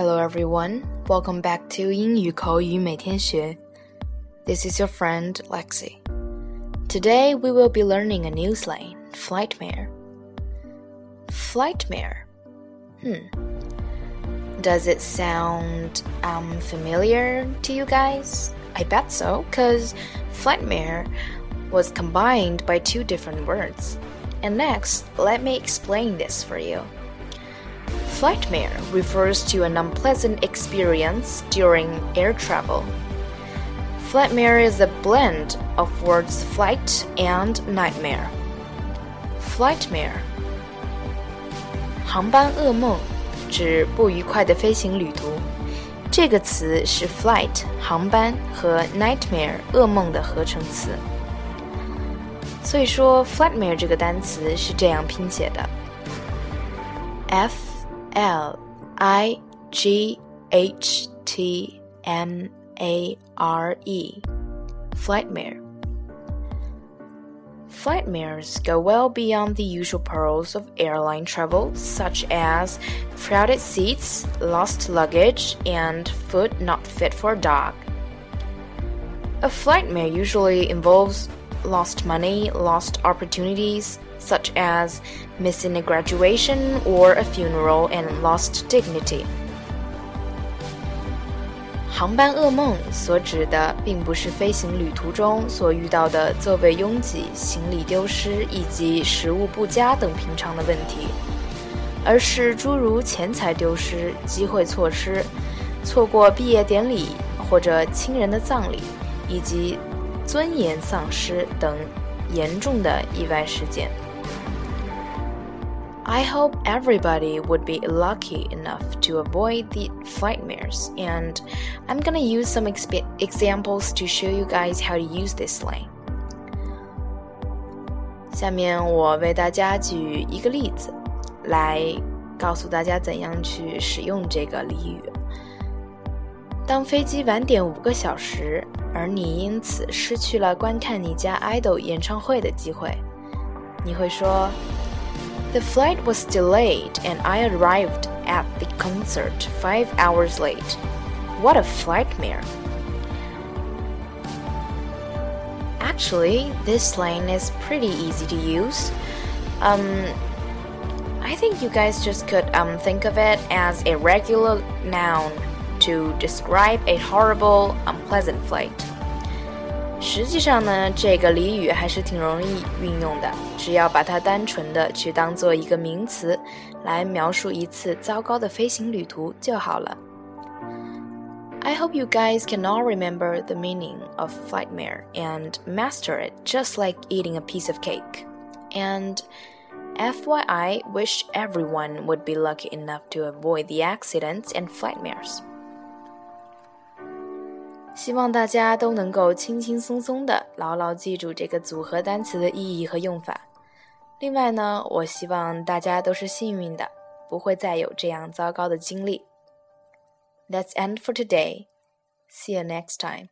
Hello everyone, welcome back to 英语口语每天学. This is your friend Lexie. Today we will be learning a new slang, flightmare. Flightmare. Hmm. Does it sound um familiar to you guys? I bet so, cause flightmare was combined by two different words. And next, let me explain this for you. Flightmare refers to an unpleasant experience during air travel. Flightmare is a blend of words flight and nightmare. Flightmare 航班噩梦指不愉快的飞行旅途。这个词是 flight 航班和 nightmare 噩梦的合成词。所以说，flightmare 这个单词是这样拼写的：f l i g h t m a r Flightmares go well beyond the usual perils of airline travel, such as crowded seats, lost luggage, and food not fit for a dog. A flightmare usually involves lost money, lost opportunities, such as missing a graduation or a funeral, and lost dignity. 航班噩梦所指的并不是飞行旅途中所遇到的座位拥挤、行李丢失以及食物不佳等平常的问题，而是诸如钱财丢失、机会错失、错过毕业典礼或者亲人的葬礼，以及尊严丧失等严重的意外事件。I hope everybody would be lucky enough to avoid the flightmares, and I'm gonna use some examples to show you guys how to use this slang. 下面我为大家举一个例子，来告诉大家怎样去使用这个俚语。当飞机晚点五个小时，而你因此失去了观看你家 idol 演唱会的机会。你会说。the flight was delayed and I arrived at the concert five hours late. What a flightmare! Actually, this slang is pretty easy to use. Um, I think you guys just could um, think of it as a regular noun to describe a horrible, unpleasant flight. 实际上呢，这个俚语还是挺容易运用的，只要把它单纯的去当做一个名词，来描述一次糟糕的飞行旅途就好了。I hope you guys can all remember the meaning of flightmare and master it just like eating a piece of cake. And FYI, wish everyone would be lucky enough to avoid the accidents and flightmares. 希望大家都能够轻轻松松的牢牢记住这个组合单词的意义和用法。另外呢，我希望大家都是幸运的，不会再有这样糟糕的经历。That's end for today. See you next time.